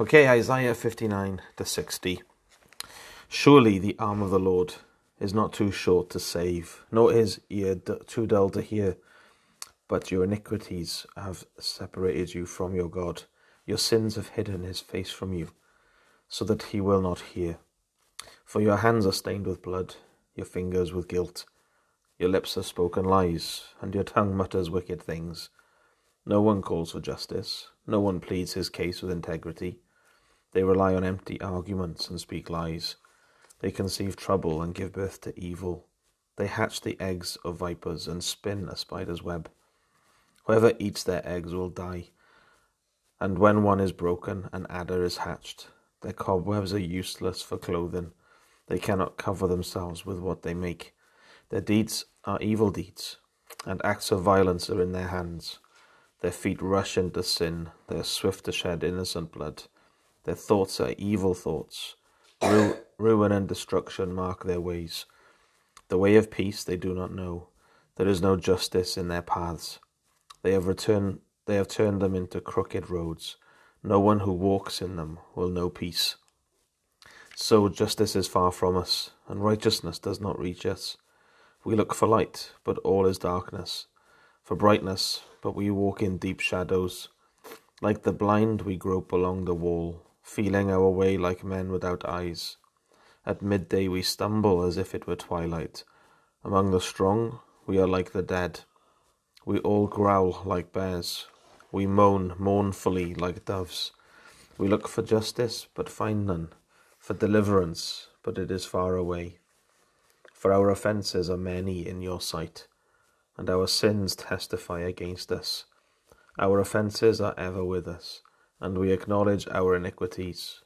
Okay, Isaiah 59 to 60. Surely the arm of the Lord is not too short to save, nor his ear too dull to hear. But your iniquities have separated you from your God. Your sins have hidden his face from you, so that he will not hear. For your hands are stained with blood, your fingers with guilt. Your lips have spoken lies, and your tongue mutters wicked things. No one calls for justice, no one pleads his case with integrity. They rely on empty arguments and speak lies. They conceive trouble and give birth to evil. They hatch the eggs of vipers and spin a spider's web. Whoever eats their eggs will die. And when one is broken, an adder is hatched. Their cobwebs are useless for clothing. They cannot cover themselves with what they make. Their deeds are evil deeds, and acts of violence are in their hands. Their feet rush into sin. They are swift to shed innocent blood. Their thoughts are evil thoughts. Ru- ruin and destruction mark their ways. The way of peace they do not know. There is no justice in their paths. They have returned they have turned them into crooked roads. No one who walks in them will know peace. So justice is far from us, and righteousness does not reach us. We look for light, but all is darkness. For brightness, but we walk in deep shadows. Like the blind, we grope along the wall, feeling our way like men without eyes. At midday, we stumble as if it were twilight. Among the strong, we are like the dead. We all growl like bears. We moan mournfully like doves. We look for justice, but find none, for deliverance, but it is far away. For our offences are many in your sight, and our sins testify against us. Our offences are ever with us, and we acknowledge our iniquities.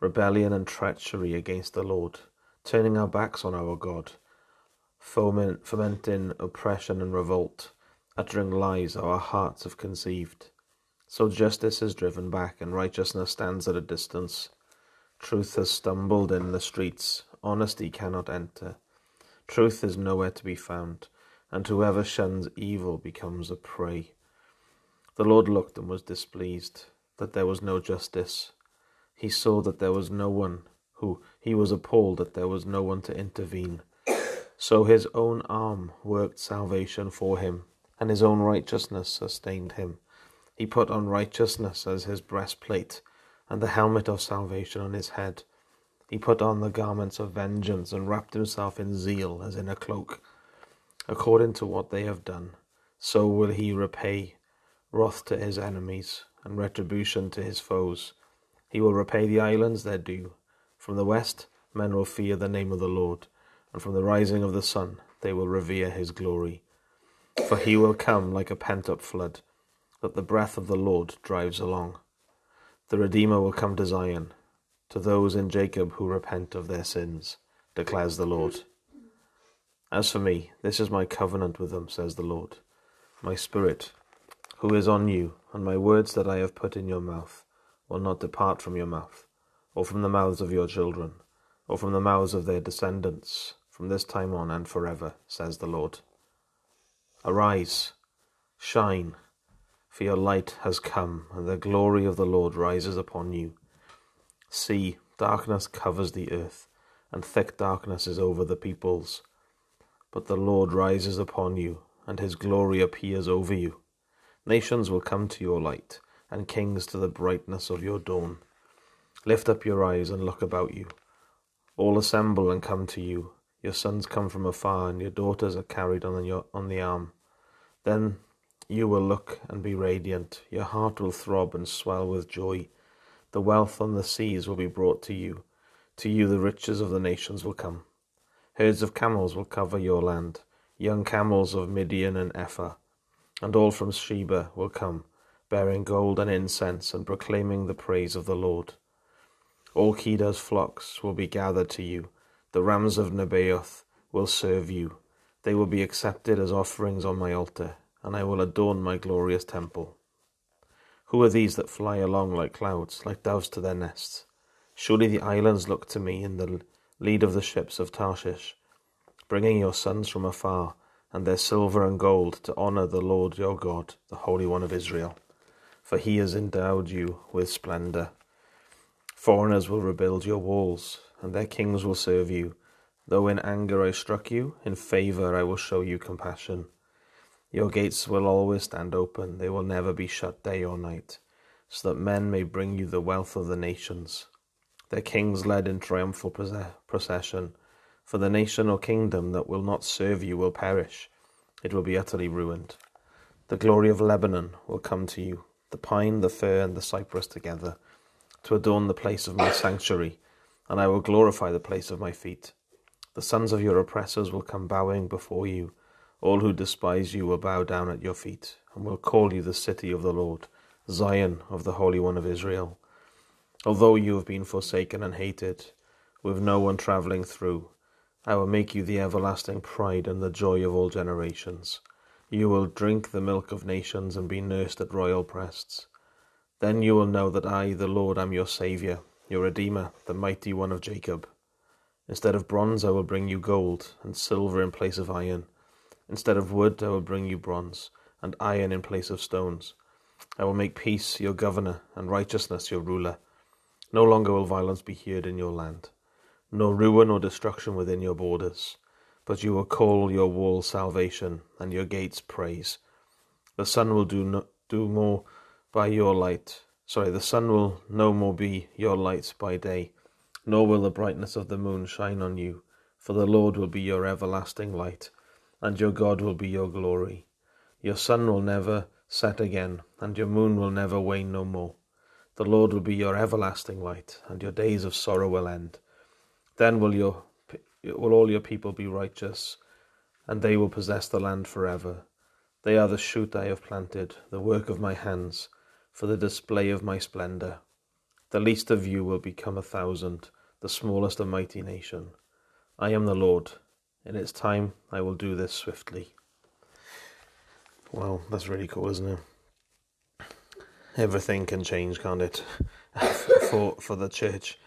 Rebellion and treachery against the Lord, turning our backs on our God, fomenting oppression and revolt uttering lies our hearts have conceived. So justice is driven back, and righteousness stands at a distance. Truth has stumbled in the streets, honesty cannot enter. Truth is nowhere to be found, and whoever shuns evil becomes a prey. The Lord looked and was displeased that there was no justice. He saw that there was no one who he was appalled that there was no one to intervene. So his own arm worked salvation for him and his own righteousness sustained him. He put on righteousness as his breastplate, and the helmet of salvation on his head. He put on the garments of vengeance, and wrapped himself in zeal as in a cloak. According to what they have done, so will he repay wrath to his enemies, and retribution to his foes. He will repay the islands their due. From the west, men will fear the name of the Lord, and from the rising of the sun, they will revere his glory. For he will come like a pent up flood, that the breath of the Lord drives along. The Redeemer will come to Zion, to those in Jacob who repent of their sins, declares the Lord. As for me, this is my covenant with them, says the Lord. My spirit, who is on you, and my words that I have put in your mouth, will not depart from your mouth, or from the mouths of your children, or from the mouths of their descendants, from this time on and forever, says the Lord. Arise, shine, for your light has come, and the glory of the Lord rises upon you. See, darkness covers the earth, and thick darkness is over the peoples. But the Lord rises upon you, and his glory appears over you. Nations will come to your light, and kings to the brightness of your dawn. Lift up your eyes and look about you. All assemble and come to you. Your sons come from afar, and your daughters are carried on, your, on the arm. Then you will look and be radiant. Your heart will throb and swell with joy. The wealth on the seas will be brought to you. To you the riches of the nations will come. Herds of camels will cover your land, young camels of Midian and Ephah, and all from Sheba will come, bearing gold and incense and proclaiming the praise of the Lord. All Kedar's flocks will be gathered to you. The rams of Nebaioth will serve you. They will be accepted as offerings on my altar, and I will adorn my glorious temple. Who are these that fly along like clouds, like doves to their nests? Surely the islands look to me in the lead of the ships of Tarshish, bringing your sons from afar, and their silver and gold, to honour the Lord your God, the Holy One of Israel. For he has endowed you with splendour. Foreigners will rebuild your walls, and their kings will serve you. Though in anger I struck you, in favour I will show you compassion. Your gates will always stand open, they will never be shut day or night, so that men may bring you the wealth of the nations. Their kings led in triumphal procession, for the nation or kingdom that will not serve you will perish, it will be utterly ruined. The glory of Lebanon will come to you, the pine, the fir, and the cypress together to adorn the place of my sanctuary, and I will glorify the place of my feet. The sons of your oppressors will come bowing before you. All who despise you will bow down at your feet, and will call you the city of the Lord, Zion of the Holy One of Israel. Although you have been forsaken and hated, with no one travelling through, I will make you the everlasting pride and the joy of all generations. You will drink the milk of nations and be nursed at royal breasts. Then you will know that I, the Lord, am your Saviour, your Redeemer, the mighty one of Jacob. Instead of bronze, I will bring you gold, and silver in place of iron. Instead of wood, I will bring you bronze, and iron in place of stones. I will make peace your governor, and righteousness your ruler. No longer will violence be heard in your land, nor ruin or destruction within your borders. But you will call your wall salvation, and your gates praise. The sun will do, no, do more by your light. Sorry, the sun will no more be your light by day, nor will the brightness of the moon shine on you, for the Lord will be your everlasting light, and your God will be your glory. Your sun will never set again, and your moon will never wane no more. The Lord will be your everlasting light, and your days of sorrow will end. Then will your will all your people be righteous, and they will possess the land forever. They are the shoot I have planted, the work of my hands for the display of my splendour. The least of you will become a thousand, the smallest a mighty nation. I am the Lord. In its time, I will do this swiftly. Well, that's really cool, isn't it? Everything can change, can't it? for for the church,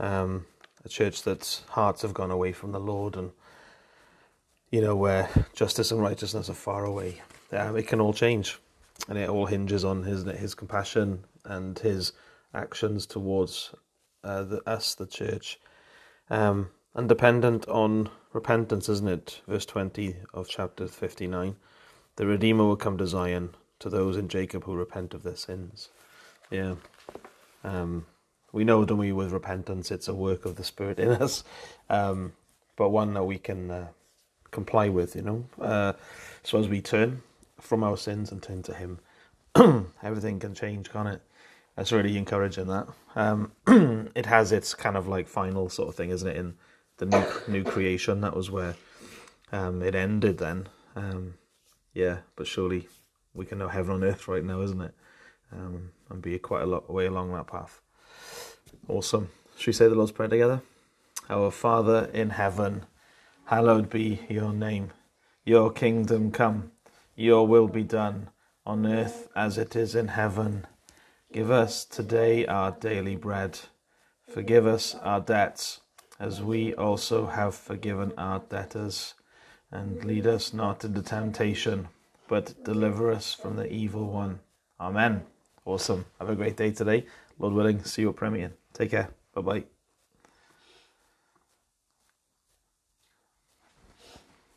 um, a church that's hearts have gone away from the Lord, and you know where justice and righteousness are far away. Um, it can all change and it all hinges on his his compassion and his actions towards uh, the, us, the church, um, and dependent on repentance, isn't it? Verse twenty of chapter fifty nine, the Redeemer will come to Zion to those in Jacob who repent of their sins. Yeah, um, we know, don't we? With repentance, it's a work of the Spirit in us, um, but one that we can uh, comply with. You know, uh, so as we turn from our sins and turn to Him, everything can change, can't it? That's really encouraging. That um, it has its kind of like final sort of thing, isn't it? In the new new creation, that was where um, it ended. Then, um, yeah, but surely we can know heaven on earth right now, isn't it? Um, and be quite a lot way along that path. Awesome. Should we say the Lord's Prayer together? Our Father in heaven, hallowed be your name. Your kingdom come your will be done on earth as it is in heaven. Give us today our daily bread. Forgive us our debts, as we also have forgiven our debtors. And lead us not into temptation, but deliver us from the evil one. Amen. Awesome. Have a great day today. Lord willing, see you at Premier. Take care. Bye bye.